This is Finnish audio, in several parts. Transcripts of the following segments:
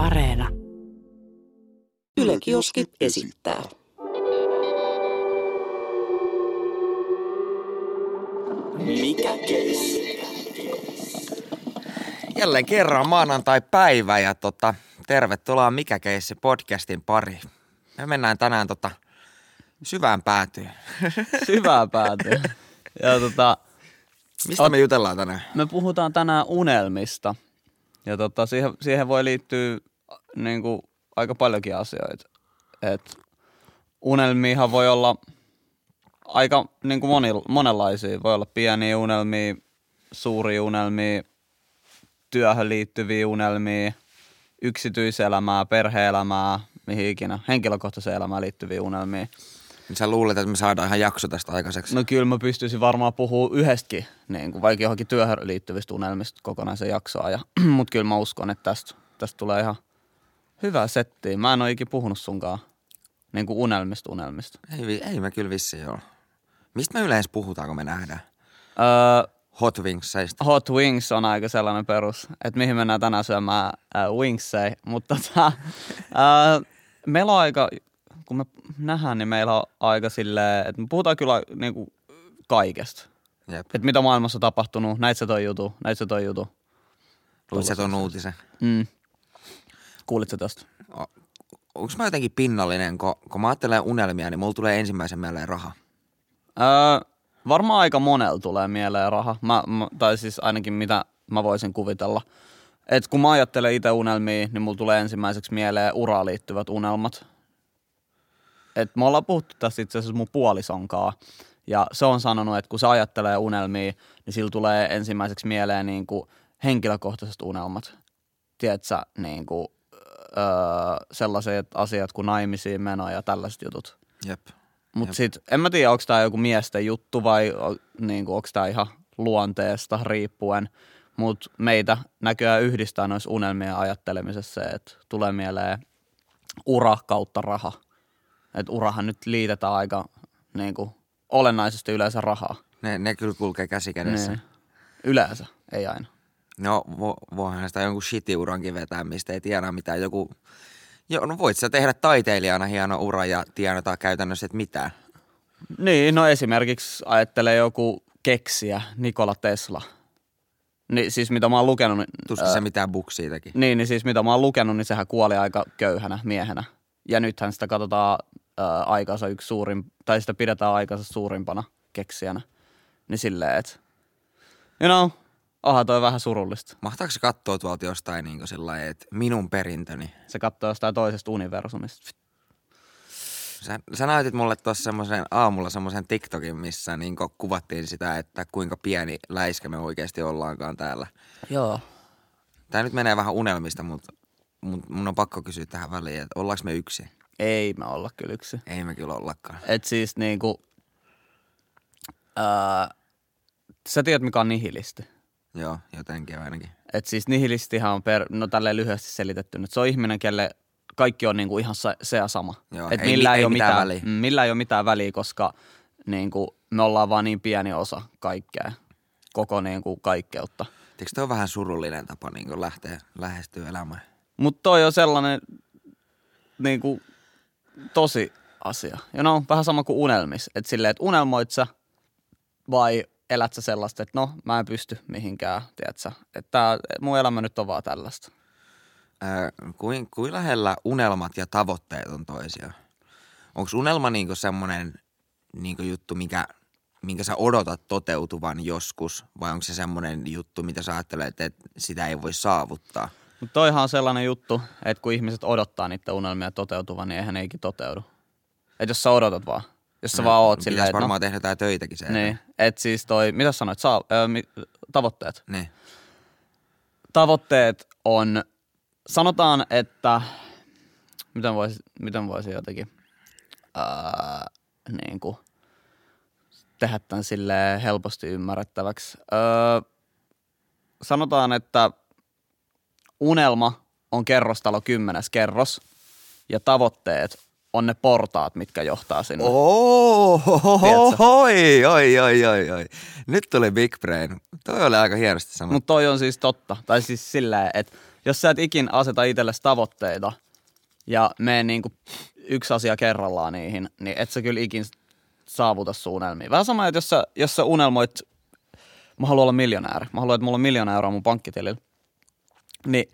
Areena. Yle Kioski esittää. Mikä keissi? Jälleen kerran maanantai-päivä ja tota, tervetuloa Mikä keissi podcastin pari. Me mennään tänään tota, syvään päätyyn. syvään päätyyn. Ja tota, Mistä me jutellaan tänään? me puhutaan tänään unelmista. Ja tota, siihen, siihen voi liittyä niin kuin, aika paljonkin asioita. Et unelmiahan voi olla aika niin kuin moni, monenlaisia. Voi olla pieniä unelmia, suuria unelmia, työhön liittyviä unelmia, yksityiselämää, perheelämää, mihin ikinä, henkilökohtaiseen elämään liittyviä unelmia. Niin Sä luulet, että me saadaan ihan jakso tästä aikaiseksi? No kyllä mä pystyisin varmaan puhua yhdestäkin, niin kuin vaikka johonkin työhön liittyvistä unelmista kokonaisen jaksoa. Ja, mutta kyllä mä uskon, että tästä, tästä tulee ihan hyvä setti. Mä en ole ikinä puhunut sunkaan niin kuin unelmista unelmista. Ei, ei me kyllä vissiin ole. Mistä me yleensä puhutaan, kun me nähdään? Öö, Hot Wingsseista. hot wings on aika sellainen perus, että mihin mennään tänään syömään äh, wingsei. Mutta tota, äh, meillä on aika, kun me nähdään, niin meillä on aika silleen, että me puhutaan kyllä niin kuin kaikesta. Jep. Että mitä maailmassa on tapahtunut, näit sä toi jutu, näit sä toi jutu. Luulit sä ton uutisen? Mm. Kuulitko tästä? Onko mä jotenkin pinnallinen, kun, kun mä ajattelen unelmia, niin mulla tulee ensimmäisen mieleen raha. Öö, varmaan aika monella tulee mieleen raha. Mä, mä, tai siis ainakin mitä mä voisin kuvitella. Et kun mä ajattelen itse unelmia, niin mulla tulee ensimmäiseksi mieleen uraan liittyvät unelmat. Et me ollaan puhuttu tästä itse asiassa mun puolisonkaa. Ja se on sanonut, että kun se ajattelee unelmia, niin sillä tulee ensimmäiseksi mieleen niin kuin henkilökohtaiset unelmat. Tiedätkö, niin kuin, öö, sellaiset asiat kuin naimisiin meno ja tällaiset jutut. Jep. Mutta sitten en mä tiedä, onko tämä joku miesten juttu vai niinku, onko tämä ihan luonteesta riippuen. Mutta meitä näköjään yhdistää noissa unelmien ajattelemisessa se, että tulee mieleen ura kautta raha. Että urahan nyt liitetään aika niinku, olennaisesti yleensä rahaa. Ne, ne kyllä kulkee käsi kädessä. Niin. Yleensä, ei aina. No vo, voihan sitä jonkun shitiurankin vetää, mistä ei tiedä mitään. Joku, joo, no voit sä tehdä taiteilijana hieno ura ja tienata käytännössä et mitään. Niin, no esimerkiksi ajattelee joku keksiä, Nikola Tesla. Niin siis mitä mä oon lukenut, niin, Tuskin se mitään buksia teki. Niin, niin siis mitä mä oon lukenut, niin sehän kuoli aika köyhänä miehenä. Ja nythän sitä katsotaan aikansa yksi suurin, tai sitä pidetään aikansa suurimpana keksijänä. Niin silleen, että you know, onhan toi vähän surullista. Mahtaako se katsoa tuolta jostain niin sillä että minun perintöni? Se katsoo jostain toisesta universumista. Sä, sä näytit mulle tuossa semmoisen aamulla semmoisen TikTokin, missä niin kuvattiin sitä, että kuinka pieni läiskä me oikeasti ollaankaan täällä. Joo. Tämä nyt menee vähän unelmista, mutta mut mun on pakko kysyä tähän väliin, että ollaanko me yksi? Ei me olla kyllä yksi. Ei me kyllä ollakaan. Et siis niinku, ää, sä tiedät mikä on nihilisti. Joo, jotenkin ainakin. Et siis nihilistihan on, per, no tälleen lyhyesti selitetty, että se on ihminen, kelle kaikki on niinku ihan se, ja sama. Joo, Et ei millä mi- ei, ei ole mitään mitään, väliä. mm, millä ei ole mitään väliä, koska niinku, me ollaan vaan niin pieni osa kaikkea, koko niinku kaikkeutta. Eikö toi on vähän surullinen tapa niin lähteä lähestyä elämään? Mutta toi on sellainen niinku, tosi asia. You know, vähän sama kuin unelmis. Että silleen, että unelmoit sä vai elät sä sellaista, että no mä en pysty mihinkään, tiedätkö? Että mun elämä nyt on vaan tällaista. Öö, kuin, kuin lähellä unelmat ja tavoitteet on toisiaan? Onko unelma niinku semmoinen niinku juttu, mikä, minkä sä odotat toteutuvan joskus, vai onko se semmoinen juttu, mitä sä ajattelet, että sitä ei voi saavuttaa? Mutta toihan on sellainen juttu, että kun ihmiset odottaa niitä unelmia toteutuvan, niin eihän ne ikinä toteudu. Että jos sä odotat vaan, jos sä vaan oot silleen, no, varmaan tehdä jotain töitäkin se. niin, että siis toi, mitä sanoit, saa, ö, mi, tavoitteet. Niin. Tavoitteet on, sanotaan, että, miten voisi, miten voisi jotenkin, ää, niin kuin, tehdä tämän silleen helposti ymmärrettäväksi. Öö, sanotaan, että unelma on kerrostalo kymmenes kerros ja tavoitteet on ne portaat, mitkä johtaa sinne. Oh, Tiedätkö? oi, oi, oi, oi, oi. Nyt tuli Big Brain. Toi oli aika hienosti sanottu. Mutta toi on siis totta. Tai siis silleen, että jos sä et ikin aseta itsellesi tavoitteita ja mene niinku yksi asia kerrallaan niihin, niin et sä kyllä ikin saavuta sun. Vähän sama, että jos sä, jos sä unelmoit, mä haluan olla miljonääri, mä haluan, että mulla on miljoona euroa mun pankkitilillä, niin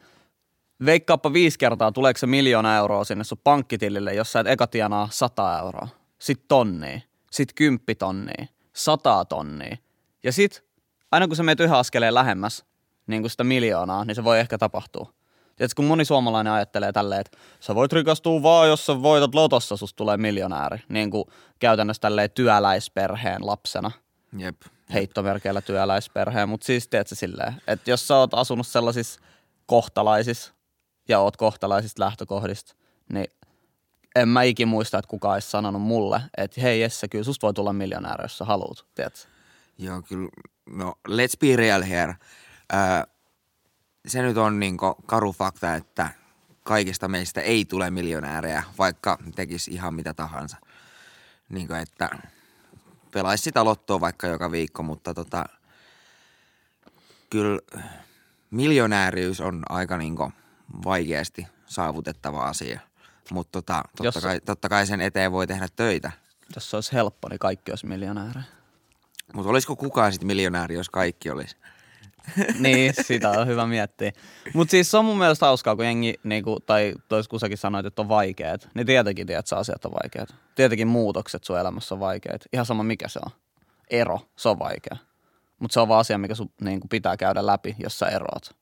veikkaappa viisi kertaa, tuleeko se miljoona euroa sinne sun pankkitilille, jos sä et eka tienaa 100 euroa, sit tonnia, sit kymppitonnia, sataa tonnia. Ja sit, aina kun sä meet yhä askeleen lähemmäs niin kuin sitä miljoonaa, niin se voi ehkä tapahtua. Tiedätkö, kun moni suomalainen ajattelee tälleen, että sä voit rikastua vaan, jos sä voitat lotossa, susta tulee miljonääri. Niin kuin käytännössä tälleen työläisperheen lapsena. Jep. Heittomerkeillä työläisperheen, mutta siis tiedätkö silleen, että jos sä oot asunut sellaisissa kohtalaisissa ja oot kohtalaisista lähtökohdista, niin en mä ikin muista, että kukaan olisi sanonut mulle, että hei Jesse, kyllä susta voi tulla miljonääri, jos sä haluat, tiedätkö? Joo, kyllä. No, let's be real here. Öö, se nyt on niinku karu fakta, että kaikista meistä ei tule miljonäärejä, vaikka tekisi ihan mitä tahansa. Niin kuin, että pelaisi sitä lottoa vaikka joka viikko, mutta tota, kyllä miljonääriys on aika niinku vaikeasti saavutettava asia. Mutta tota, totta, Jos- kai, totta kai sen eteen voi tehdä töitä. Jos se olisi helppo, niin kaikki olisi miljonääri. Mutta olisiko kukaan sitten miljonääri, jos kaikki olisi? niin, sitä on hyvä miettiä. Mutta siis se on mun mielestä hauskaa, kun jengi, niinku, tai tois kun säkin sanoit, että on vaikeet, niin tietenkin tiedät, että asiat on vaikeat. Tietenkin muutokset sun elämässä on vaikeat. Ihan sama mikä se on. Ero, se on vaikea. Mutta se on vaan asia, mikä sun niinku, pitää käydä läpi, jos sä eroat.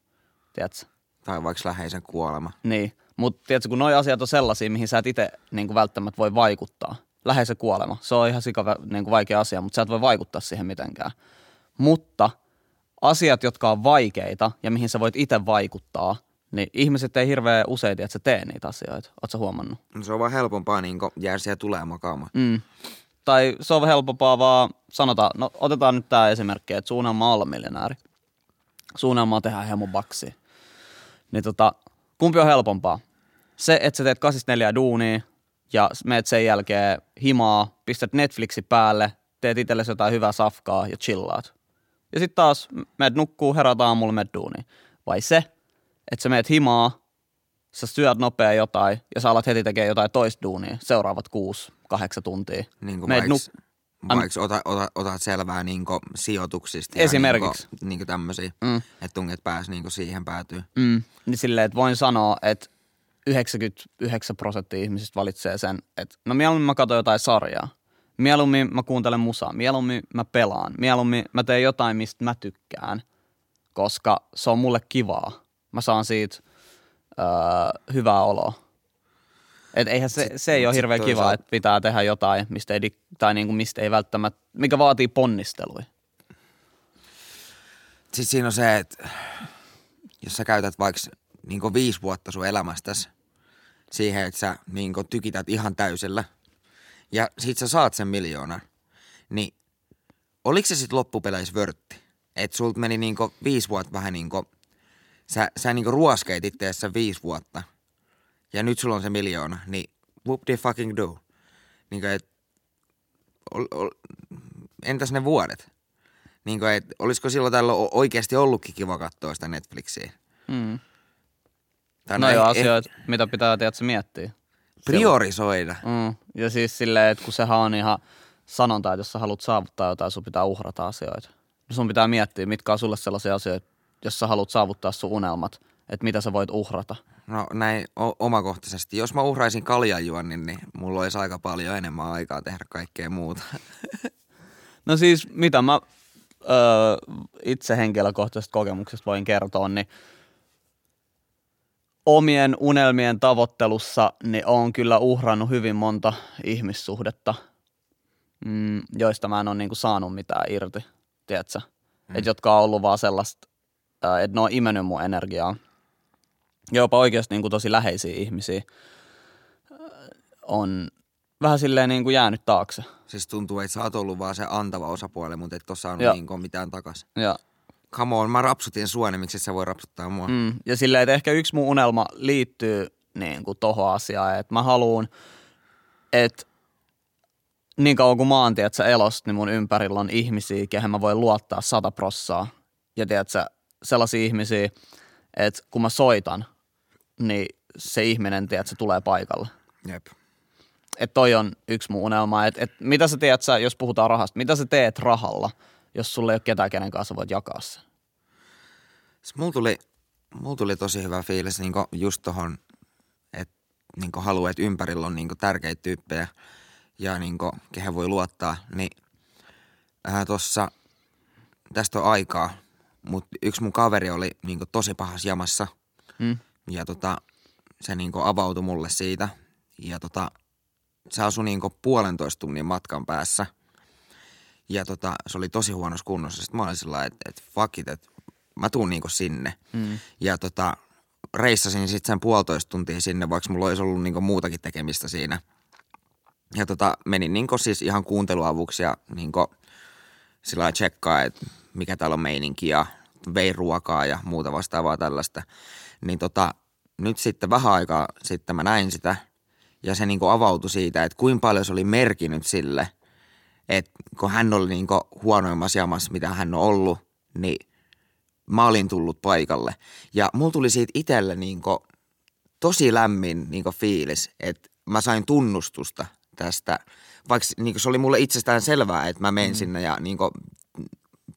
Tiedätkö? Tai vaikka läheisen kuolema. Niin. Mutta tiedätkö, kun nuo asiat on sellaisia, mihin sä et itse niinku, välttämättä voi vaikuttaa. Läheisen kuolema. Se on ihan sika niinku, vaikea asia, mutta sä et voi vaikuttaa siihen mitenkään. Mutta asiat, jotka on vaikeita ja mihin sä voit itse vaikuttaa, niin ihmiset ei hirveän usein, että sä tee niitä asioita. Oletko huomannut? No Se on vaan helpompaa niin jää siellä tulee makaamaan. Mm. Tai se on helpompaa vaan sanotaan, no otetaan nyt tämä esimerkki, että suunnelma on olla miljonääri. Suunnelma on tehdä hieman baksi. Niin tota, kumpi on helpompaa? Se, että sä teet 84 duunia ja meet sen jälkeen himaa, pistät Netflixi päälle, teet itsellesi jotain hyvää safkaa ja chillaat. Ja sitten taas meet nukkuu, herät aamulla, meet duuniin. Vai se, että sä meet himaa, sä syöt nopea jotain ja sä alat heti tekemään jotain toista duunia seuraavat kuusi, kahdeksan tuntia. Niin kuin Meet vaikka, nuk- vaikka ota, ota, otat selvää niin sijoituksista. Esimerkiksi. Ja niin tämmöisiä, Mm. mm. että tunget pääs niin siihen päätyy. Mm, niin silleen, että voin sanoa, että 99 prosenttia ihmisistä valitsee sen, että no mieluummin mä katson jotain sarjaa. Mieluummin mä kuuntelen musaa, mieluummin mä pelaan, mieluummin mä teen jotain, mistä mä tykkään, koska se on mulle kivaa. Mä saan siitä öö, hyvää oloa. Et eihän se, se ei ole hirveän toisaalta- että pitää tehdä jotain, mistä ei, tai niinku mistä ei välttämättä, mikä vaatii ponnisteluja. Sitten siinä on se, että jos sä käytät vaikka niin viisi vuotta sun elämästäsi siihen, että sä niin tykität ihan täysillä ja sit sä saat sen miljoonan, niin oliko se sitten loppupeleissä vörtti? Että sulta meni niin viisi vuotta vähän niin kuin, sä, sä niin ruoskeit itseessä viisi vuotta ja nyt sulla on se miljoona, niin whoop de fucking do. Niin kuin, et, ol, ol, entäs ne vuodet? Niin kuin, et, olisiko silloin tällä oikeasti ollutkin kiva katsoa sitä Netflixiä? Mm. Tai No eh- joo, eh- asioita, mitä pitää tiedätkö, miettiä. Priorisoida. Mm. Ja siis silleen, että kun sehän on ihan sanonta, että jos sä haluat saavuttaa jotain, sun pitää uhrata asioita. Sun pitää miettiä, mitkä on sulle sellaisia asioita, jos sä haluat saavuttaa sun unelmat, että mitä sä voit uhrata. No näin o- omakohtaisesti. Jos mä uhraisin kaljanjuonnin, niin mulla olisi aika paljon enemmän aikaa tehdä kaikkea muuta. No siis, mitä mä öö, itse henkilökohtaisesta kokemuksesta voin kertoa, niin omien unelmien tavoittelussa niin on kyllä uhrannut hyvin monta ihmissuhdetta, mm, joista mä en ole niinku saanut mitään irti, tiedätkö? Mm. Et jotka on ollut vaan sellaista, että ne on imennyt mun energiaa. Ja jopa oikeasti niinku tosi läheisiä ihmisiä ää, on vähän silleen niinku jäänyt taakse. Siis tuntuu, että sä oot ollut vaan se antava osapuoli, mutta et ole saanut Joo. niin mitään takas. Ja Come on, mä rapsutin sua, niin miksi sä voi rapsuttaa mua? Mm. Ja silleen, että ehkä yksi mun unelma liittyy niin kuin tohon asiaan, että mä haluan, että niin kauan kuin mä oon, tiedätkö, elossa, niin mun ympärillä on ihmisiä, kehen mä voin luottaa sata prossaa. Ja tiedätkö, sellaisia ihmisiä, että kun mä soitan, niin se ihminen, tiedät, se tulee paikalle. Jep. Että toi on yksi mun unelma. Että et mitä sä tiedät, sä, jos puhutaan rahasta, mitä sä teet rahalla, jos sulla ei ole ketään, kenen kanssa voit jakaa se? Mulla tuli, mulla tuli tosi hyvä fiilis niin just tohon, että niin haluaa, että ympärillä on niin tärkeitä tyyppejä ja niin kehen voi luottaa. Niin äh, tossa, tästä on aikaa, mutta yksi mun kaveri oli niin tosi pahas jamassa Mm. Ja tota, se niin avautui mulle siitä. Ja tota, se asui niin puolentoista tunnin matkan päässä. Ja tota, se oli tosi huonossa kunnossa. Sitten mä olin sillä että et fuck it, että mä tuun niin sinne. Mm. Ja tota, reissasin sitten sen puolitoista tuntia sinne, vaikka mulla olisi ollut niin muutakin tekemistä siinä. Ja tota, menin niin siis ihan kuunteluavuksi ja niin sillä tsekkaa, että mikä täällä on meininki ja vei ruokaa ja muuta vastaavaa tällaista. Niin tota, nyt sitten vähän aikaa sitten mä näin sitä ja se niinku avautui siitä, että kuinka paljon se oli merkinnyt sille, että kun hän oli niinku huonoimmassa jamassa, mitä hän on ollut, niin mä olin tullut paikalle. Ja mulla tuli siitä itselle niinku tosi lämmin niinku fiilis, että mä sain tunnustusta tästä, vaikka niinku se oli mulle itsestään selvää, että mä menen mm. sinne ja niinku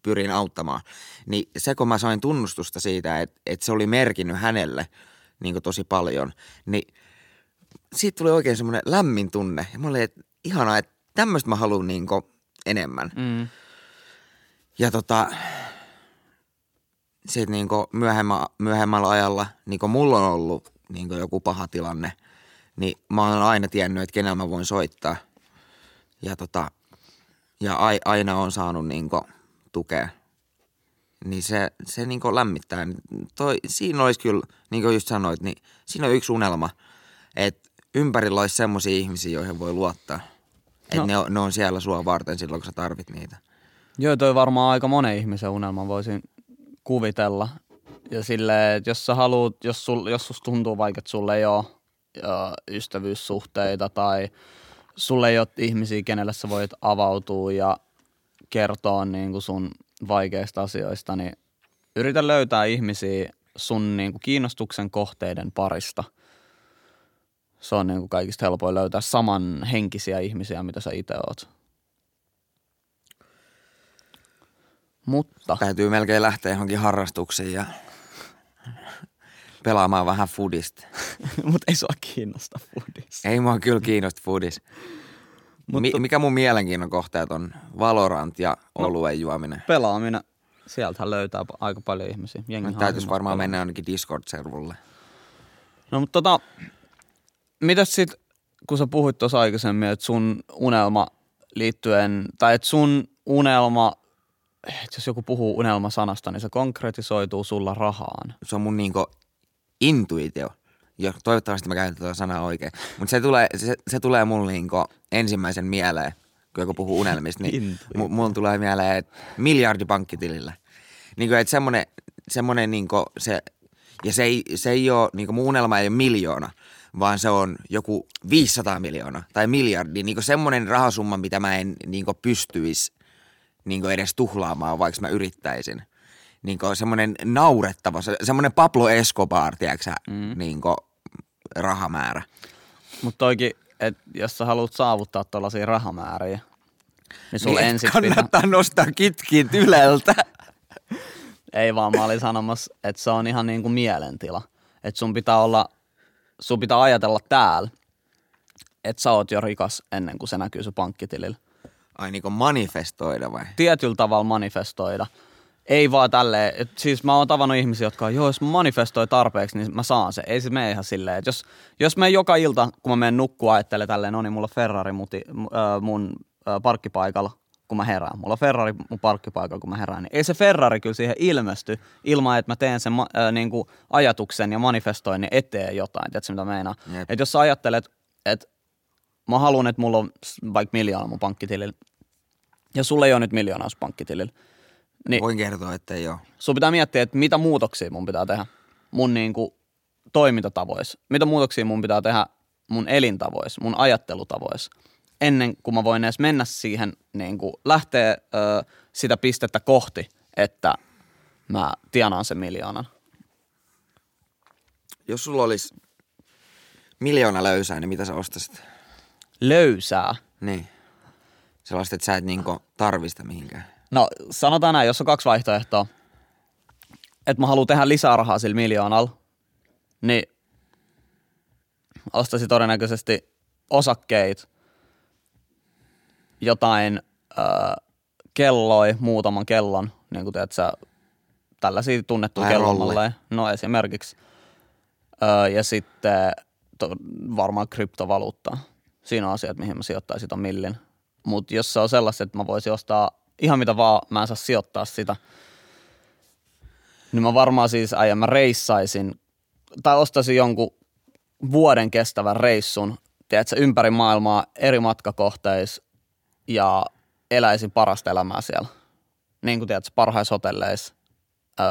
pyrin auttamaan. Niin se, kun mä sain tunnustusta siitä, että, että se oli merkinnyt hänelle niin tosi paljon, niin siitä tuli oikein semmoinen lämmin tunne. Ja mä olin, että ihanaa, että tämmöistä mä haluan niin enemmän. Mm. Ja tota, sitten niin myöhemmä, myöhemmällä ajalla, niin mulla on ollut niin joku paha tilanne, niin mä oon aina tiennyt, että kenellä mä voin soittaa. Ja, tota, ja aina on saanut niin tukea. Niin se, se niin lämmittää. Toi, siinä olisi kyllä, niin kuin just sanoit, niin siinä on yksi unelma, että ympärillä olisi semmoisia ihmisiä, joihin voi luottaa. Että no. ne, on, ne on siellä sua varten silloin, kun sä tarvit niitä. Joo, toi varmaan aika monen ihmisen unelma voisin kuvitella. Ja silleen, että jos sä haluut, jos, sul, jos susta tuntuu vaikka, että sulle ei ole ystävyyssuhteita tai sulle ei ole ihmisiä, kenelle sä voit avautua ja kertoa niin kuin sun vaikeista asioista, niin yritä löytää ihmisiä sun niin kuin kiinnostuksen kohteiden parista. Se on niin kuin kaikista helpoin löytää samanhenkisiä ihmisiä, mitä sä itse oot. Mutta. Täytyy melkein lähteä johonkin harrastuksiin ja pelaamaan vähän foodista. Mutta ei sua kiinnosta foodis. Ei mua kyllä kiinnosta foodis. Mutta, mikä mun mielenkiinnon kohteet on Valorant ja no, oluen juominen? Pelaaminen. Sieltähän löytää aika paljon ihmisiä. Jengi täytyisi varmaan pelaaminen. mennä ainakin Discord-servulle. No mutta tota, mitäs sit, kun sä puhuit tuossa aikaisemmin, että sun unelma liittyen, tai että sun unelma, että jos joku puhuu unelmasanasta, niin se konkretisoituu sulla rahaan. Se on mun niinku intuitio jo, toivottavasti mä käytän tuota sanaa oikein. Mutta se tulee, se, se tulee mulle niinku ensimmäisen mieleen, kun joku puhuu unelmista, niin m- mulla tulee mieleen, että miljardi pankkitilillä. Niin kuin, että semmoinen, semmoinen niinku se, ja se ei, se ei ole, niinku mun unelma ei ole miljoona, vaan se on joku 500 miljoonaa tai miljardi. Niinku semmoinen rahasumma, mitä mä en niinku pystyisi niinku edes tuhlaamaan, vaikka mä yrittäisin – niin semmoinen naurettava, semmoinen Pablo Escobar, tiedätkö mm. niin rahamäärä. Mutta toikin, että jos sä haluat saavuttaa tuollaisia rahamääriä, niin sulla niin ensin kannattaa pitää... nostaa kitkin yleltä. Ei vaan, mä olin sanomassa, että se on ihan niin kuin mielentila. Että sun pitää olla, sun pitää ajatella täällä, että sä oot jo rikas ennen kuin se näkyy sun pankkitilillä. Ai niin kuin manifestoida vai? Tietyllä tavalla manifestoida. Ei vaan tälleen, että siis mä oon tavannut ihmisiä, jotka on, joo, jos mä manifestoi tarpeeksi, niin mä saan se. Ei se mene ihan silleen, että jos, jos me joka ilta, kun mä menen nukkua, ajattelen tälleen, no niin, mulla on Ferrari muti, äh, mun äh, parkkipaikalla, kun mä herään. Mulla on Ferrari mun parkkipaikalla, kun mä herään. Niin ei se Ferrari kyllä siihen ilmesty ilman, että mä teen sen äh, niin kuin ajatuksen ja manifestoinnin eteen jotain. Tiedätkö, mitä meinaa? Että jos sä ajattelet, että mä haluan, että mulla on vaikka miljoona mun pankkitilillä, ja sulla ei ole nyt miljoonaa pankkitilillä, niin, Voin kertoa, että ei ole. Sun pitää miettiä, että mitä muutoksia mun pitää tehdä mun niin kuin toimintatavoissa. Mitä muutoksia mun pitää tehdä mun elintavoissa, mun ajattelutavoissa. Ennen kuin mä voin edes mennä siihen, niin kuin lähteä ö, sitä pistettä kohti, että mä tienaan sen miljoonan. jos sulla olisi miljoona löysää, niin mitä sä ostaisit? Löysää. Niin. Sellaista, että sä et niinku tarvista mihinkään. No sanotaan näin, jos on kaksi vaihtoehtoa, että mä haluan tehdä lisää rahaa sillä miljoonalla, niin ostaisin todennäköisesti osakkeita, jotain äh, kelloi, muutaman kellon, niin kuin teet sä, tällaisia tunnettuja Ai, kellonmalleja. No esimerkiksi. Öö, ja sitten to, varmaan kryptovaluuttaa. Siinä on asiat, mihin mä sijoittaisin ton millin. Mutta jos se on sellaista, että mä voisin ostaa ihan mitä vaan, mä en saa sijoittaa sitä, niin mä varmaan siis äijä, mä reissaisin tai ostaisin jonkun vuoden kestävän reissun, tiedätkö, ympäri maailmaa eri matkakohteissa ja eläisin parasta elämää siellä. Niin kuin tiedätkö, parhaissa hotelleissa, öö,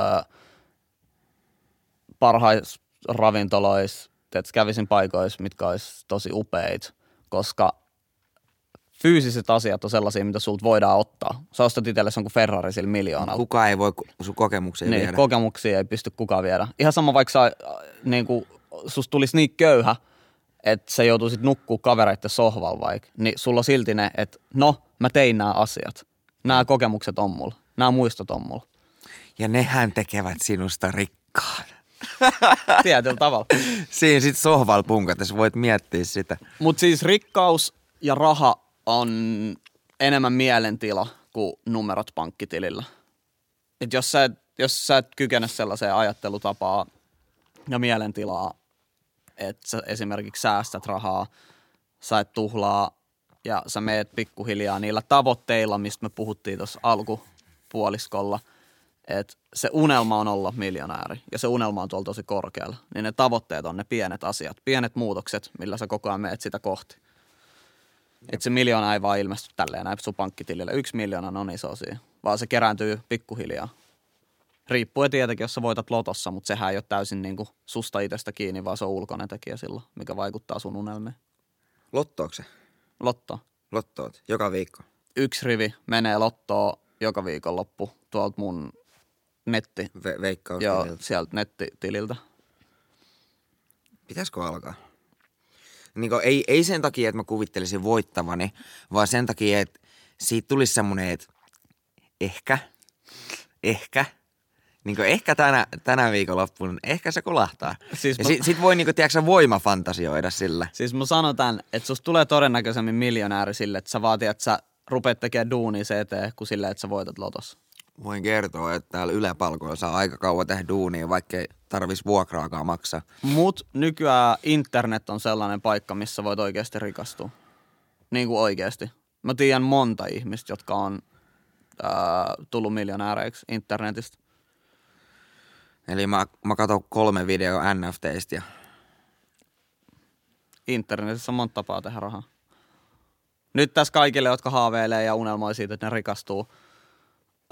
parhaissa ravintoloissa, tiedätkö, kävisin paikoissa, mitkä olisi tosi upeit, koska fyysiset asiat on sellaisia, mitä sulta voidaan ottaa. Sä ostat itsellesi jonkun Ferrari sillä miljoonalla. Kukaan ei voi sun kokemuksia Niin, viedä. kokemuksia ei pysty kukaan viedä. Ihan sama vaikka sä, äh, niin kuin, susta tulisi niin köyhä, että sä joutuisit nukkuu kavereiden sohvalla vaikka, niin sulla on silti ne, että no, mä tein nämä asiat. Nämä kokemukset on mulla. Nämä muistot on mulla. ja nehän tekevät sinusta rikkaan. Tietyllä tavalla. Siinä sit sohval punkatessa voit miettiä sitä. Mutta siis rikkaus ja raha on enemmän mielentila kuin numerot pankkitilillä. Et jos, sä et, jos sä et kykene sellaiseen ajattelutapaan ja mielentilaa, että sä esimerkiksi säästät rahaa, sä et tuhlaa ja sä meet pikkuhiljaa niillä tavoitteilla, mistä me puhuttiin tuossa alkupuoliskolla, että se unelma on olla miljonääri ja se unelma on tuolla tosi korkealla, niin ne tavoitteet on ne pienet asiat, pienet muutokset, millä sä koko ajan meet sitä kohti. Että se miljoona ei vaan ilmesty tälleen näin sun pankkitilille. Yksi miljoona on iso siinä, vaan se kerääntyy pikkuhiljaa. Riippuen tietenkin, jos sä voitat lotossa, mutta sehän ei ole täysin niinku susta itsestä kiinni, vaan se on ulkoinen tekijä silloin, mikä vaikuttaa sun unelmiin. Lottookse? Lotto. Lottoot. Joka viikko. Yksi rivi menee lottoon joka viikonloppu tuolta mun netti, Ve- veikkaus. joo, sieltä nettitililtä. Pitäisikö alkaa? Niin kuin, ei, ei sen takia, että mä kuvittelisin voittavani, vaan sen takia, että siitä tulisi semmoinen, että ehkä, ehkä, niin kuin ehkä tänä, tänä viikonloppuun, ehkä se kolahtaa. Siis ja mä- sit, sit voi niin kuin, tiedätkö, voimafantasioida sillä. Siis mä sanon tän, että susta tulee todennäköisemmin miljonääri sille, että sä vaatii, että sä rupeat tekemään duunia se eteen, kuin silleen, että sä voitat lotossa. Voin kertoa, että täällä yläpalkoilla saa aika kauan tehdä duunia, vaikka ei tarvis vuokraakaan maksaa. Mut nykyään internet on sellainen paikka, missä voit oikeasti rikastua. Niin kuin oikeasti. Mä tiedän monta ihmistä, jotka on ää, tullut miljonääreiksi internetistä. Eli mä, mä katson kolme videoa NFTistä ja Internetissä on monta tapaa tehdä rahaa. Nyt tässä kaikille, jotka haaveilee ja unelmoi siitä, että ne rikastuu.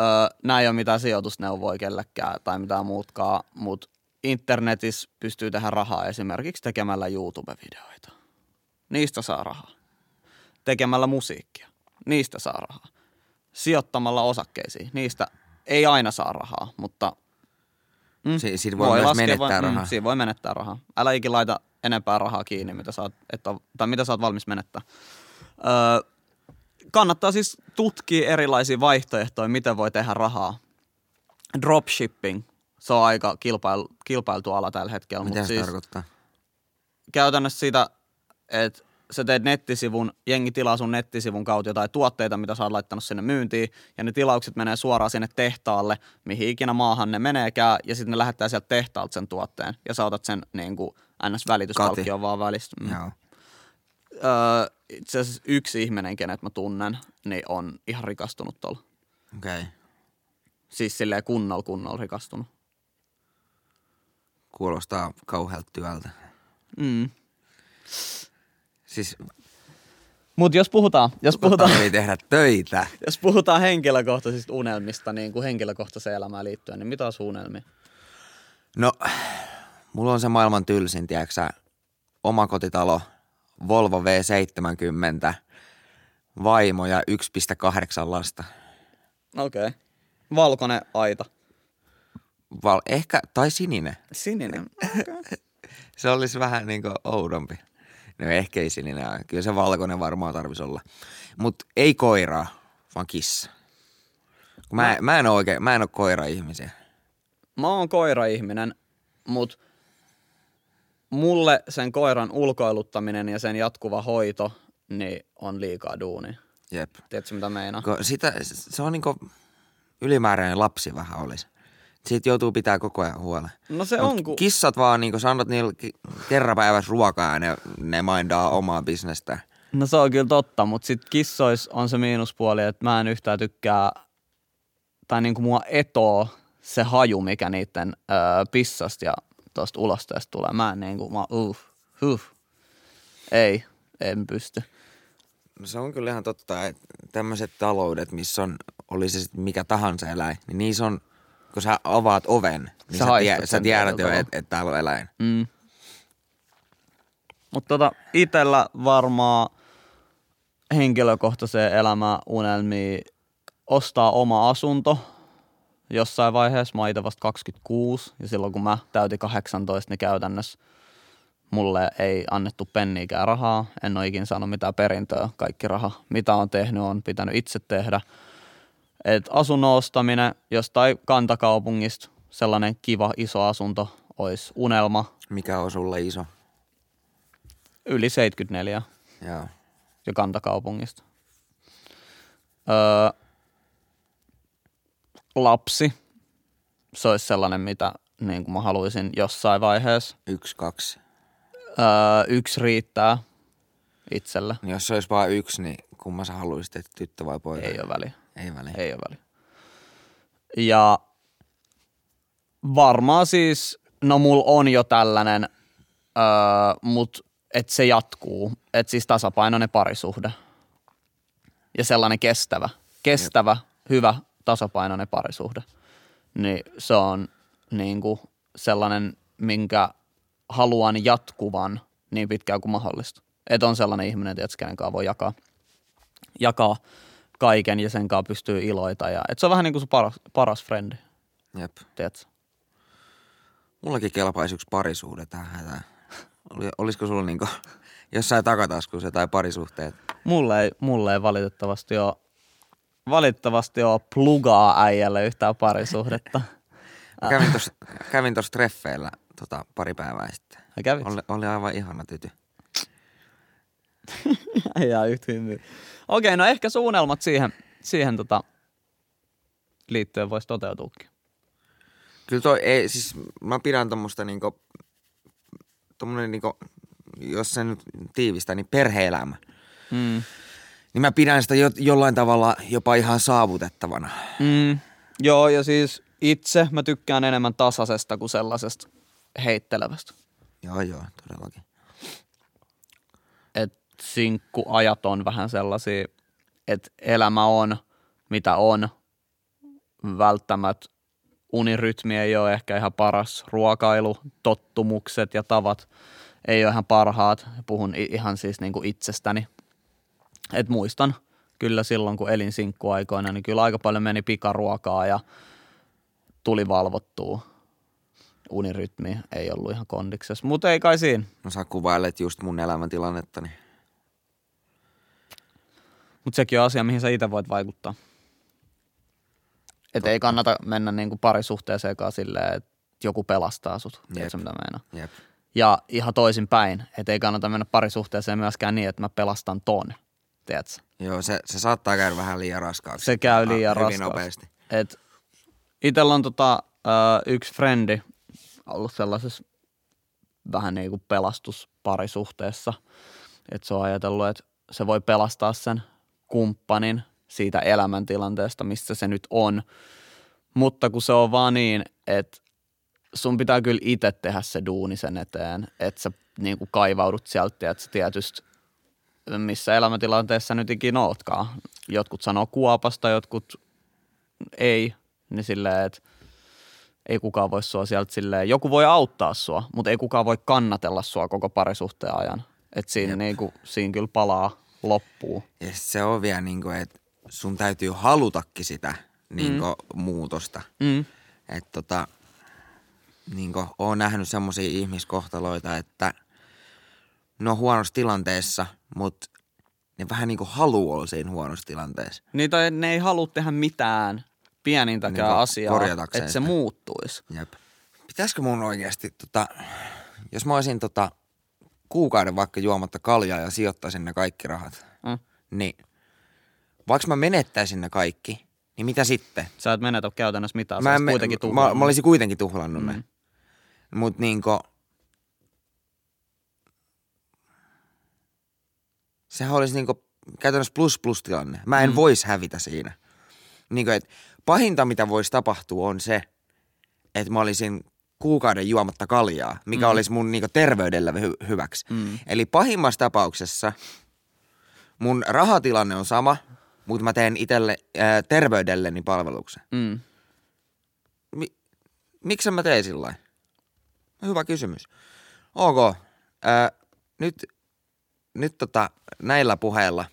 Öö, nämä ei ole mitään sijoitusneuvoja kellekään tai mitään muutkaan, mutta internetissä pystyy tehdä rahaa esimerkiksi tekemällä YouTube-videoita. Niistä saa rahaa. Tekemällä musiikkia. Niistä saa rahaa. Sijoittamalla osakkeisiin. Niistä ei aina saa rahaa, mutta mm. si- siitä voi, myös menettää mm, rahaa. siinä voi menettää rahaa. Älä ikin laita enempää rahaa kiinni, mitä sä oot, et tai mitä sä oot valmis menettää. Öö, kannattaa siis tutkia erilaisia vaihtoehtoja, miten voi tehdä rahaa. Dropshipping, se on aika kilpail, kilpailtu ala tällä hetkellä. Mitä se siis tarkoittaa? käytännössä sitä, että sä teet nettisivun, jengi tilaa sun nettisivun kautta jotain tuotteita, mitä sä oot laittanut sinne myyntiin, ja ne tilaukset menee suoraan sinne tehtaalle, mihin ikinä maahan ne meneekään, ja sitten ne lähettää sieltä tehtaalta sen tuotteen, ja sä otat sen niin kuin NS-välityspalkkion vaan välistä. Mm. Joo. Öö, itse asiassa yksi ihminen, kenet mä tunnen, niin on ihan rikastunut tuolla. Okei. Okay. Siis silleen kunnolla kunnolla rikastunut. Kuulostaa kauhealta työltä. Mm. Siis Mutta jos puhutaan, jos puhutaan, tarvii tehdä töitä. jos puhutaan henkilökohtaisista unelmista niin kuin henkilökohtaiseen elämään liittyen, niin mitä on sun unelmia? No, mulla on se maailman tylsin, tiedätkö omakotitalo, Volvo V70, vaimo ja 1,8 lasta. Okei. Okay. Valkoinen aita. Val- ehkä, tai sininen. Sininen. Okay. se olisi vähän niin kuin oudompi. No ehkä ei sininen, ole. kyllä se valkoinen varmaan tarvisi olla. Mutta ei koiraa, vaan kissa. Kun mä, mä, en ole oikein, mä en ole koira-ihmisiä. Mä oon koira-ihminen, mut mulle sen koiran ulkoiluttaminen ja sen jatkuva hoito niin on liikaa duuni. Jep. Tiedätkö mitä meinaa? Ko sitä, se on niinku ylimääräinen lapsi vähän olisi. Siitä joutuu pitää koko ajan huolen. No se Mut on, kun... Kissat vaan niinku sanot niillä ki- kerran päivässä ruokaa ja ne, ne mindaa omaa bisnestä. No se on kyllä totta, mutta sit kissois on se miinuspuoli, että mä en yhtään tykkää, tai niinku mua etoo se haju, mikä niiden öö, pissasta ja tuosta ulosteesta tulee. Mä en niinku, mä uh, huh. Ei, en pysty. No se on kyllä ihan totta, että tämmöiset taloudet, missä on, oli se sitten mikä tahansa eläin, niin niissä on, kun sä avaat oven, niin Sä sä, tie, sä tiedät jo, että et täällä on eläin. Mm. Mutta tota, itellä varmaan henkilökohtaiseen elämään unelmia ostaa oma asunto jossain vaiheessa. Mä oon itse vasta 26 ja silloin kun mä täytin 18, niin käytännössä mulle ei annettu penniikään rahaa. En ole ikinä saanut mitään perintöä. Kaikki raha, mitä on tehnyt, on pitänyt itse tehdä. Et asunnon ostaminen jostain kantakaupungista, sellainen kiva iso asunto, olisi unelma. Mikä on sulle iso? Yli 74 Joo. ja kantakaupungista. Öö, lapsi. Se olisi sellainen, mitä niin kuin mä haluaisin jossain vaiheessa. Yksi, kaksi. Öö, yksi riittää itselle. Niin jos se olisi vain yksi, niin kumman sä haluaisit, että tyttö vai poika? Ei ole väliä. Ei väliä. Ei ole väliä. Ja varmaan siis, no mulla on jo tällainen, öö, mutta että se jatkuu. Että siis tasapainoinen parisuhde. Ja sellainen kestävä, kestävä, hyvä, tasapainoinen parisuhde. Niin se on niin kuin sellainen, minkä haluan jatkuvan niin pitkään kuin mahdollista. Että on sellainen ihminen, tietysti, kenen kanssa voi jakaa, jakaa kaiken ja sen kanssa pystyy iloita. Ja, et se on vähän niin kuin se paras, paras frendi, Jep. tiedätkö? Mullakin kelpaisi yksi parisuhde tähän hätään. Oli, olisiko sulla niinku jossain takataskussa tai parisuhteet? Mulle ei, mulle ei valitettavasti ole, valitettavasti ole plugaa äijälle yhtään parisuhdetta. Mä kävin tuossa kävin tossa treffeillä tota, pari päivää sitten. Kävit? Oli, oli aivan ihana tyty. Äijää yhtä. Okei, no ehkä suunnelmat siihen, siihen tota, liittyen voisi toteutuukin. Kyllä toi ei, siis mä pidän tommoista niinku, tommonen niinku, jos se nyt tiivistää, niin perhe-elämä. Mm. Niin mä pidän sitä jo, jollain tavalla jopa ihan saavutettavana. Mm. Joo, ja siis itse mä tykkään enemmän tasaisesta kuin sellaisesta heittelevästä. Joo, joo, todellakin. että sinkkuajat on vähän sellaisia, että elämä on mitä on. Välttämättä unirytmi ei ole ehkä ihan paras. Ruokailu, tottumukset ja tavat ei ole ihan parhaat. Puhun ihan siis niinku itsestäni. Et muistan kyllä silloin, kun elin sinkkuaikoina, niin kyllä aika paljon meni pikaruokaa ja tuli valvottua. Unirytmi ei ollut ihan kondiksessa, mutta ei kai siinä. No sä kuvailet just mun elämäntilannetta, niin Mutta sekin on asia, mihin sä itse voit vaikuttaa. Että ei kannata mennä niinku parisuhteeseenkaan silleen, että joku pelastaa sut. Tiedätkö mitä meinaa? jep. Ja ihan toisin päin, että ei kannata mennä parisuhteeseen myöskään niin, että mä pelastan ton. Tiedätkö? Joo, se, se saattaa käydä vähän liian raskaaksi. Se käy liian Hyvin raskaaksi. nopeasti. Et itellä on tota, ö, yksi frendi ollut sellaisessa vähän niin kuin pelastusparisuhteessa. Että se on ajatellut, että se voi pelastaa sen kumppanin siitä elämäntilanteesta, missä se nyt on. Mutta kun se on vaan niin, että sun pitää kyllä itse tehdä se duuni sen eteen, että sä niin kuin kaivaudut sieltä, että sä tietysti missä elämäntilanteessa nyt ikinä ootkaan. Jotkut sanoo kuopasta, jotkut ei, niin silleen, että ei kukaan voi sua sieltä silleen, joku voi auttaa sua, mutta ei kukaan voi kannatella sua koko parisuhteen ajan. Että siinä, niinku, siinä kyllä palaa loppuun. Ja se on vielä niin kuin, että sun täytyy halutakin sitä niin kuin, muutosta. Mm. Että tota, niin oon nähnyt semmoisia ihmiskohtaloita, että ne on huonossa tilanteessa, mutta ne vähän niin kuin haluaa olla siinä huonossa tilanteessa. Niin tai ne ei halua tehdä mitään pienintäkään Niin, asiaa, että se sitä. muuttuisi. Jep. Pitäisikö mun oikeasti, tota, jos mä olisin tota, kuukauden vaikka juomatta kaljaa ja sijoittaisin ne kaikki rahat, Mm. niin vaikka mä menettäisin ne kaikki, niin mitä sitten? Sä et menetä käytännössä mitään, Mä, sä me, kuitenkin mä, tuhlannut. mä olisin kuitenkin tuhlannut mm. Ne. Mut niinku, sehän olisi niinku käytännössä plus plus tilanne. Mä en mm. vois hävitä siinä. Niinku, et pahinta mitä voisi tapahtua on se, että mä olisin kuukauden juomatta kaljaa, mikä mm. olisi mun niinku terveydelle hy- hyväksi. Mm. Eli pahimmassa tapauksessa mun rahatilanne on sama, mutta mä teen itselle ää, terveydelleni palveluksen. Mm. Mi- miksi mä tein sillä? Hyvä kysymys. Ok. Ää, nyt nyt tota, näillä puheilla.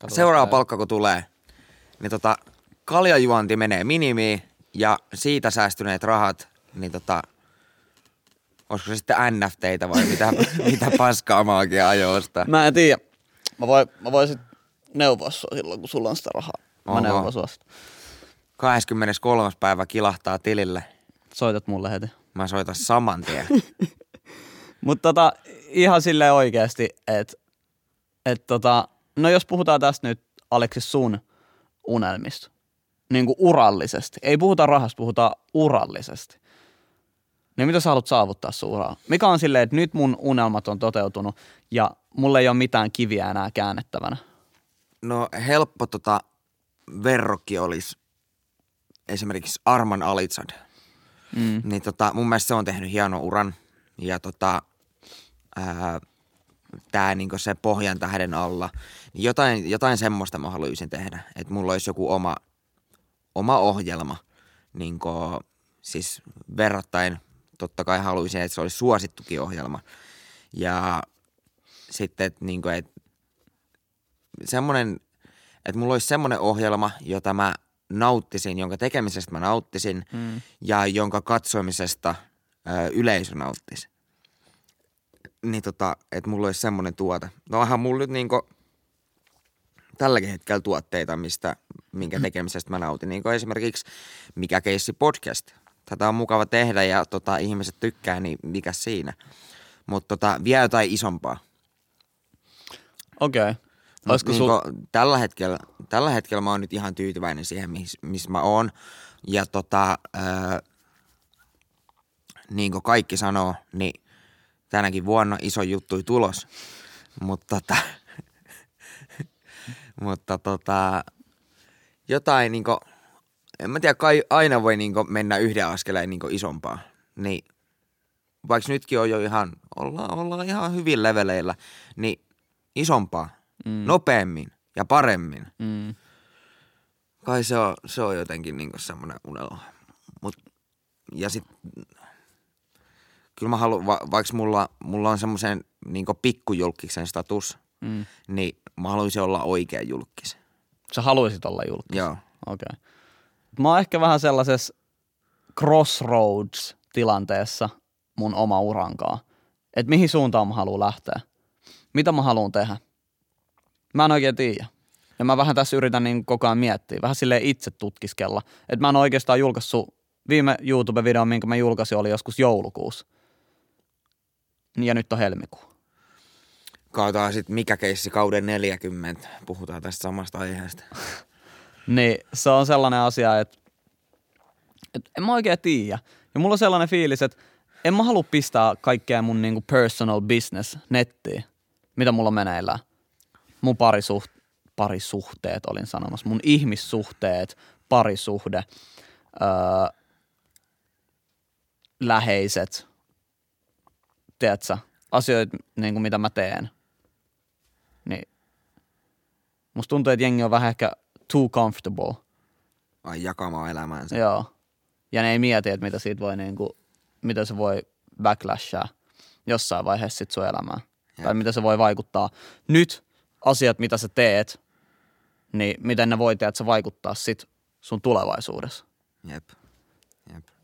Katsotaan Seuraava tää. palkka kun tulee, niin tota, kaljajuonti menee minimiin ja siitä säästyneet rahat, niin tota, olisiko se sitten NFTitä vai mitä, mitä paskaa maakin ajoista. Mä en tiedä. Mä, voi, mä voisin neuvoa sua silloin, kun sulla on sitä rahaa. Mä Oho. neuvon sua sitä. 23. päivä kilahtaa tilille. Soitat mulle heti. Mä soitan saman tien. Mutta tota, ihan silleen oikeasti, että et tota, no jos puhutaan tästä nyt Aleksis sun unelmista, niin kuin urallisesti, ei puhuta rahasta, puhutaan urallisesti, niin mitä sä haluat saavuttaa sun uraa? Mikä on silleen, että nyt mun unelmat on toteutunut ja mulla ei ole mitään kiviä enää käännettävänä? No helppo tota, verrokki olisi esimerkiksi Arman Alitsad. Mm. Niin tota, mun mielestä se on tehnyt hienon uran. Ja tota, ää, tää niinku se pohjan tähden alla. Niin jotain, jotain semmoista mä haluaisin tehdä. Että mulla olisi joku oma, oma ohjelma. Niinku, siis verrattain totta kai haluaisin, että se olisi suosittukin ohjelma. Ja sitten, että niinku, et, semmoinen, että mulla olisi semmoinen ohjelma, jota mä nauttisin, jonka tekemisestä mä nauttisin Mm. ja jonka katsomisesta ö, yleisö nauttisi. Niin tota, että mulla olisi semmoinen tuote. No onhan mulla nyt niinku tälläkin hetkellä tuotteita, mistä, minkä tekemisestä mä nautin. Niin esimerkiksi Mikä keissi podcast. Tätä on mukava tehdä ja tota, ihmiset tykkää, niin mikä siinä. Mutta tota, vielä jotain isompaa. Okei. Okay. Olisiko niinku, sul... tällä, hetkellä, tällä hetkellä mä oon nyt ihan tyytyväinen siihen, missä mis mä oon. Ja tota, ää, niin kuin kaikki sanoo, niin tänäkin vuonna iso juttu tulos. Mutta tota, mutta tota, jotain niinku, en mä tiedä, kai aina voi niinku mennä yhden askeleen niinku isompaa. Niin vaikka nytkin on jo ihan, ollaan, ollaan ihan hyvin leveleillä, niin isompaa, mm. nopeammin ja paremmin. Mm. Kai se on, se on jotenkin niinku semmoinen unelma. Mut, ja sit, kyllä mä haluan, va, vaikka mulla, mulla on semmoisen niinku pikkujulkiksen status, Mm. niin mä haluaisin olla oikea julkis. Sä haluaisit olla julkis? Joo. Okei. Okay. Mä oon ehkä vähän sellaisessa crossroads-tilanteessa mun oma urankaa. Että mihin suuntaan mä haluan lähteä. Mitä mä haluan tehdä. Mä en oikein tiedä. Ja mä vähän tässä yritän niin koko ajan miettiä. Vähän silleen itse tutkiskella. Että mä en oikeastaan julkaissut viime YouTube-video, minkä mä julkaisin, oli joskus joulukuussa. Ja nyt on helmikuu. Katsotaan sitten mikä keissi kauden 40. Puhutaan tästä samasta aiheesta. Niin se on sellainen asia, että, että en mä oikein tiedä. Ja mulla on sellainen fiilis, että en mä halua pistää kaikkea mun niinku personal business nettiin, mitä mulla meneillään. Mun parisuht, parisuhteet olin sanomassa, mun ihmissuhteet, parisuhde, öö, läheiset, tiedätkö, asioita, niin kuin mitä mä teen. Niin musta tuntuu, että jengi on vähän ehkä too comfortable. Ai jakamaan elämäänsä. Joo. Ja ne ei mieti, että mitä siitä voi niinku, mitä se voi backlashaa jossain vaiheessa sit sun elämään. Jep. Tai mitä se voi vaikuttaa. Nyt asiat, mitä sä teet, niin miten ne voi teet, sä vaikuttaa sit sun tulevaisuudessa. Jep.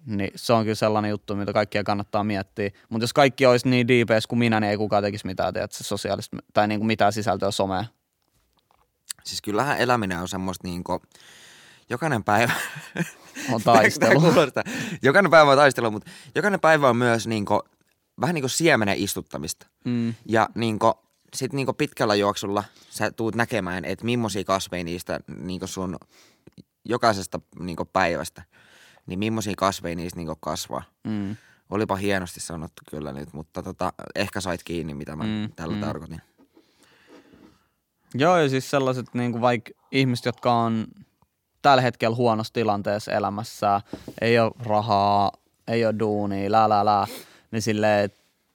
Niin se on kyllä sellainen juttu, mitä kaikkia kannattaa miettiä. Mutta jos kaikki olisi niin deepeis kuin minä, niin ei kukaan tekisi mitään, tiedät, sosiaalista tai niin kuin mitään sisältöä somea. Siis kyllähän eläminen on semmoista niinku, jokainen päivä, On taistelu. Jokainen päivä on taistelu, mutta jokainen päivä on myös niinku, vähän niin kuin siemenen istuttamista. Mm. Ja niinku, sit niinku pitkällä juoksulla sä tuut näkemään, että millaisia kasveja niistä niinku sun jokaisesta niinku päivästä, niin millaisia kasveja niistä niinku kasvaa. Mm. Olipa hienosti sanottu kyllä nyt, mutta tota, ehkä sait kiinni, mitä mä Mm, tällä mm. tarkoitin. Joo, ja siis sellaiset niin kuin vaikka ihmiset, jotka on tällä hetkellä huonossa tilanteessa elämässä, ei ole rahaa, ei ole duunia, lää, lää, lää, niin silleen,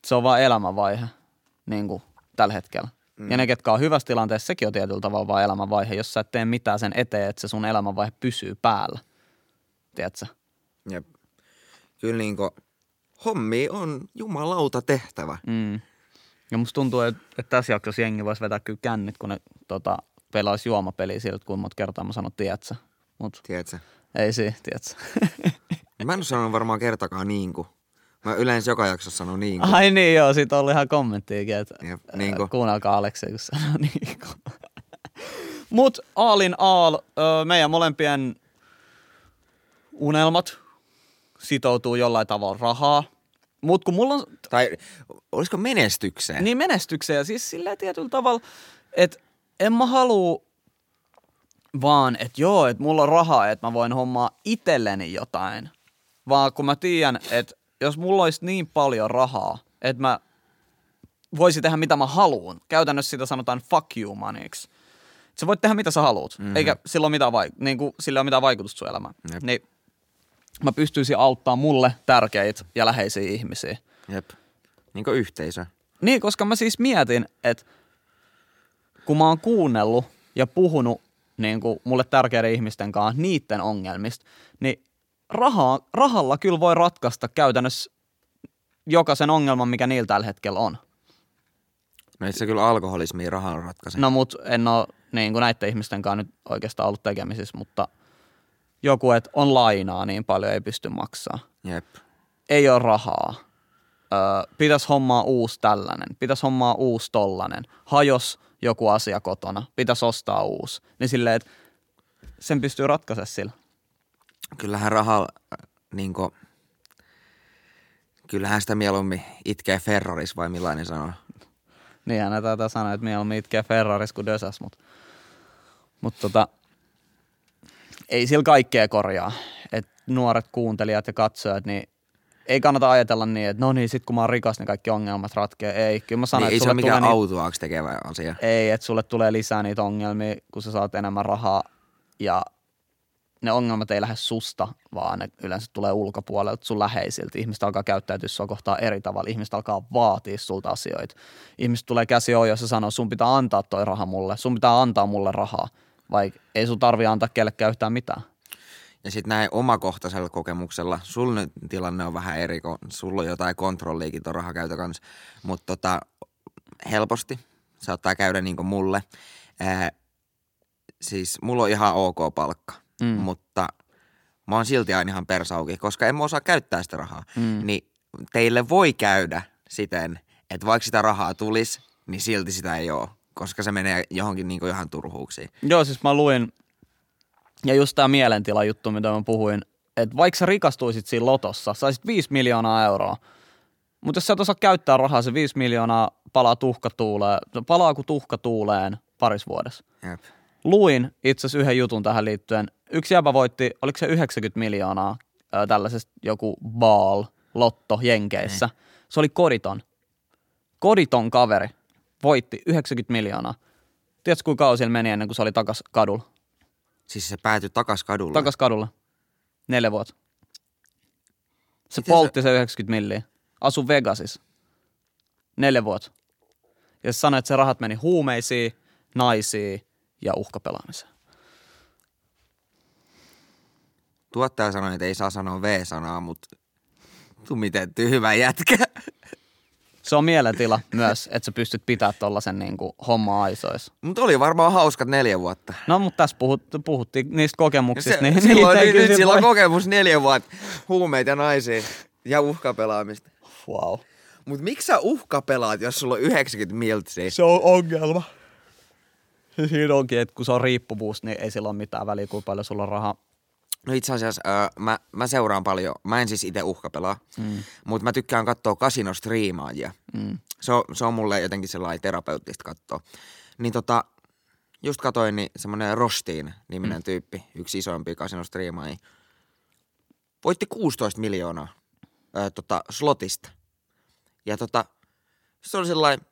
se on vaan elämänvaihe niin kuin tällä hetkellä. Mm. Ja ne, ketkä on hyvässä tilanteessa, sekin on tietyllä tavalla vaan elämänvaihe, jos sä et tee mitään sen eteen, että se sun elämänvaihe pysyy päällä. Tiedätkö? Jep. Kyllä niinku, hommi on jumalauta tehtävä. Mm. Ja musta tuntuu, että, että tässä jaksossa jengi voisi vetää kyllä kännit, kun ne tota, pelaisi juomapeliä siltä, kuinka monta kertaa mä sanon, tiedätkö? Mut Tiedätkö? ei si, tiedätkö? Mä en sanonut varmaan kertakaan niinku. Mä yleensä joka jaksossa sanon niinku. Ai niin joo, siitä on ollut ihan kommenttiakin, että Jep, niin niinku. kuunnelkaa Aleksi, kun sanoo niin kuin. Mut Aalin Aal, ö, meidän molempien unelmat sitoutuu jollain tavalla rahaa. Mut kun mulla on Tai olisiko menestykseen? niin menestykseen ja siis sillä tietyllä tavalla, että en mä halua vaan, että joo, että mulla on rahaa, että mä voin hommaa itselleni jotain. Vaan kun mä tiedän, että jos mulla olisi niin paljon rahaa, että mä voisin tehdä mitä mä haluan. Käytännössä sitä sanotaan fuck you moneyksi. Sä voit tehdä mitä sä haluat, mm-hmm. eikä sillä ole mitään, vaik- niin kuin, sillä ole mitään vaikutusta sun elämään. Jep. Niin mä pystyisin auttaa mulle tärkeitä ja läheisiä ihmisiä. Jep. Niinku yhteisö. Niin, koska mä siis mietin, että kun mä oon kuunnellut ja puhunut niin kuin mulle tärkeiden ihmisten kanssa niiden ongelmista, niin rahaa, rahalla kyllä voi ratkaista käytännössä jokaisen ongelman, mikä niillä tällä hetkellä on. No itse kyllä alkoholismi rahan ratkaisee. No mut en ole niin kuin näiden ihmisten kanssa nyt oikeastaan ollut tekemisissä, mutta joku, että on lainaa niin paljon, ei pysty maksaa. Jep. ei ole rahaa. Öö, pitäisi hommaa uusi tällainen, pitäisi hommaa uusi tollanen. Hajos joku asia kotona, pitäisi ostaa uusi. Niin silleen, että sen pystyy ratkaisemaan sillä. Kyllähän rahalla, äh, niinku, kyllähän sitä mieluummin itkee Ferraris vai millainen sanoo. Niinhän ne taitaa sanoa, että mieluummin itkee Ferraris kuin Dösäs, mutta mut tota, ei sillä kaikkea korjaa. Et nuoret kuuntelijat ja katsojat, niin ei kannata ajatella niin, että no niin, sit kun mä oon rikas, niin kaikki ongelmat ratkee. Ei, kyllä mä sanon, Niin, ei että se ole mikään niitä- autuaaksi tekevä asia. Ei, että sulle tulee lisää niitä ongelmia, kun sä saat enemmän rahaa ja ne ongelmat ei lähde susta, vaan ne yleensä tulee ulkopuolelta sun läheisiltä. Ihmiset alkaa käyttäytyä sua kohtaan eri tavalla. Ihmiset alkaa vaatia sulta asioita. Ihmiset tulee käsi ojossa ja sanoo, sun pitää antaa toi raha mulle. Sun pitää antaa mulle rahaa. Vaikka ei sun tarvi antaa kellekään yhtään mitään. Ja sitten näin omakohtaisella kokemuksella, sulla nyt tilanne on vähän eri, kun sulla on jotain kontrolliikin tuon rahakäytön kanssa, mutta tota, helposti saattaa käydä niin kuin mulle. Ää, siis mulla on ihan ok palkka, mm. mutta mä oon silti aina ihan persauki, koska en mä osaa käyttää sitä rahaa. Mm. Niin teille voi käydä siten, että vaikka sitä rahaa tulisi, niin silti sitä ei ole, koska se menee johonkin niin kuin ihan turhuuksiin. Joo, siis mä luin, ja just tää mielentila juttu, mitä mä puhuin, että vaikka sä rikastuisit siinä lotossa, saisit 5 miljoonaa euroa, mutta jos sä et osaa käyttää rahaa, se 5 miljoonaa palaa tuhkatuuleen, palaa kuin tuhkatuuleen paris vuodessa. Jep. Luin itse asiassa yhden jutun tähän liittyen. Yksi jäbä voitti, oliko se 90 miljoonaa ää, tällaisesta joku ball, lotto Jenkeissä. Se oli koditon. Koditon kaveri voitti 90 miljoonaa. Tiedätkö, kuinka kauan siellä meni ennen kuin se oli takas kadulla? Siis se päätyi takas kadulle. Takas kadulla. Neljä vuotta. Se Miten poltti se 90 milliä. Asu Vegasissa. Neljä vuotta. Ja se sanoi, että se rahat meni huumeisiin, naisiin ja uhkapelaamiseen. Tuottaja sanoi, että ei saa sanoa V-sanaa, mutta tu miten hyvä jätkä. Se on mielentila myös, että sä pystyt pitämään tollasen niinku homma aisois. Mutta oli varmaan hauskat neljä vuotta. No, mutta tässä puhut, puhuttiin niistä kokemuksista. Se, niin silloin, niitä ei nyt, sillä on kokemus neljä vuotta huumeita ja naisia ja uhkapelaamista. Wow. Mutta miksi sä uhkapelaat, jos sulla on 90 miltsiä? Se on ongelma. Siinä onkin, että kun se on riippuvuus, niin ei sillä ole mitään väliä, kuinka paljon sulla on rahaa. No itse asiassa äh, mä, mä seuraan paljon, mä en siis itse uhkapelaa, mm. mutta mä tykkään katsoa kasinostriimaajia. Mm. Se on, se on mulle jotenkin sellainen terapeuttista katsoa. Niin tota, just katoin, niin semmoinen Rostiin niminen mm. tyyppi, yksi isoimpia kasinostriimaajia, voitti 16 miljoonaa ää, tota, slotista. Ja tota, se oli sellainen,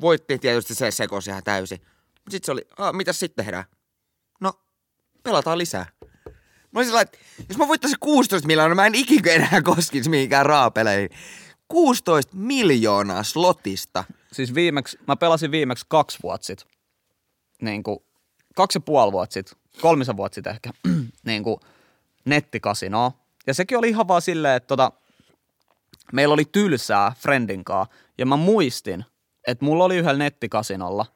voitti tietysti se sekosi ihan täysin. Mutta sitten se oli, mitäs sitten tehdään? No, pelataan lisää. Mä olin sellainen, että jos mä voittaisin 16 miljoonaa, mä en ikinä enää koskisi mihinkään raapeleihin. 16 miljoonaa slotista. Siis viimeksi, mä pelasin viimeksi kaksi vuotta sit. Niin kuin, kaksi ja puoli vuotta sit, kolmisen vuotta sit ehkä, niin kuin nettikasinoa. Ja sekin oli ihan vaan silleen, että tota, meillä oli tylsää friendin kaa, ja mä muistin, että mulla oli yhdellä nettikasinolla,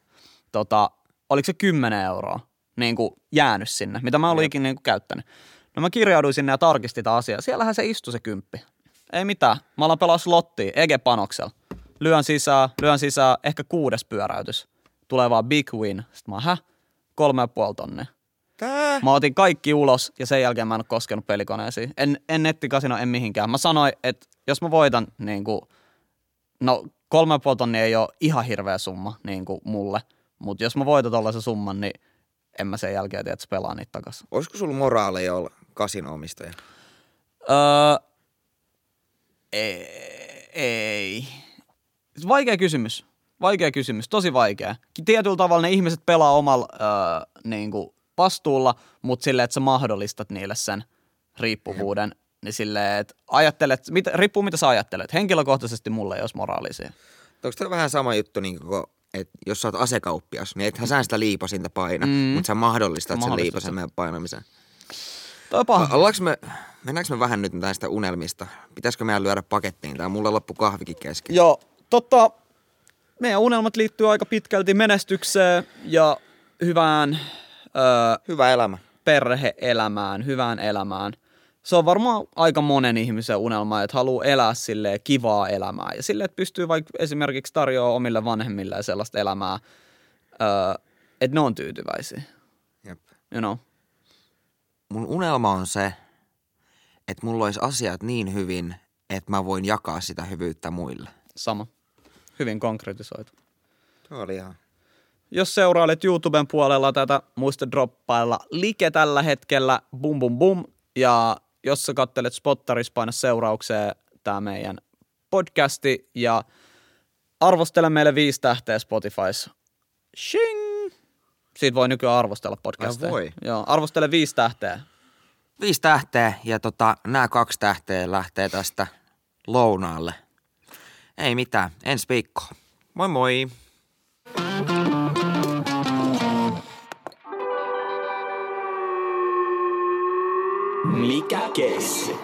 tota, oliko se 10 euroa, niin kuin jäänyt sinne, mitä mä olin ikinä niin kuin käyttänyt. No mä kirjauduin sinne ja tarkistin tätä asiaa. Siellähän se istui se kymppi. Ei mitään. Mä alan pelaa slottia, Ege Panoksella. Lyön sisään, lyön sisään, ehkä kuudes pyöräytys. Tulee vaan big win. Sitten mä, häh? Kolme ja puoli tonnia. Tää? Mä otin kaikki ulos ja sen jälkeen mä en ole koskenut pelikoneisiin. En, en nettikasino, en mihinkään. Mä sanoin, että jos mä voitan, niin kuin, no kolme ja puoli tonnia ei ole ihan hirveä summa niin kuin mulle. Mutta jos mä voitan tollaisen summan, niin en mä sen jälkeen tiedä, että pelaa niitä takas. Olisiko sulla moraaleja olla kasinomistaja? Öö, ei, ei. Vaikea kysymys. Vaikea kysymys, tosi vaikea. Tietyllä tavalla ne ihmiset pelaa omalla öö, niin kuin vastuulla, mutta silleen, että sä mahdollistat niille sen riippuvuuden. Niin silleen, että ajattelet, mit, riippuu mitä sä ajattelet. Henkilökohtaisesti mulle ei olisi moraalisia. Onko tämä vähän sama juttu, niin kuin, että jos sä oot asekauppias, niin ethän sä sitä liipasinta paina, mm. mutta sä mahdollistat sen liipasen meidän painamisen. Toi paha. Ollaanko me, mennäänkö me vähän nyt näistä unelmista? Pitäisikö meidän lyödä pakettiin? Tää mulla loppu kahvikin kesken. Joo, tota, meidän unelmat liittyy aika pitkälti menestykseen ja hyvään öö, Hyvä elämä. perhe-elämään, hyvään elämään. Se on varmaan aika monen ihmisen unelma, että haluaa elää sille kivaa elämää. Ja sille, että pystyy vaikka esimerkiksi tarjoamaan omille vanhemmille sellaista elämää, öö, että ne on tyytyväisiä. Jep. You know? Mun unelma on se, että mulla olisi asiat niin hyvin, että mä voin jakaa sitä hyvyyttä muille. Sama. Hyvin konkretisoitu. Tuo oli ihan... Jos seurailet YouTuben puolella tätä, muista droppailla like tällä hetkellä, bum bum bum. Ja jos sä kattelet Spottarissa, paina seuraukseen tämä meidän podcasti ja arvostele meille viisi tähteä Spotifys. Shing! Siitä voi nykyään arvostella podcasteja. Voi? Joo, arvostele viisi tähteä. Viisi tähteä ja tota, nämä kaksi tähteä lähtee tästä lounaalle. Ei mitään, ensi viikkoon. Moi moi! Mikä keissi?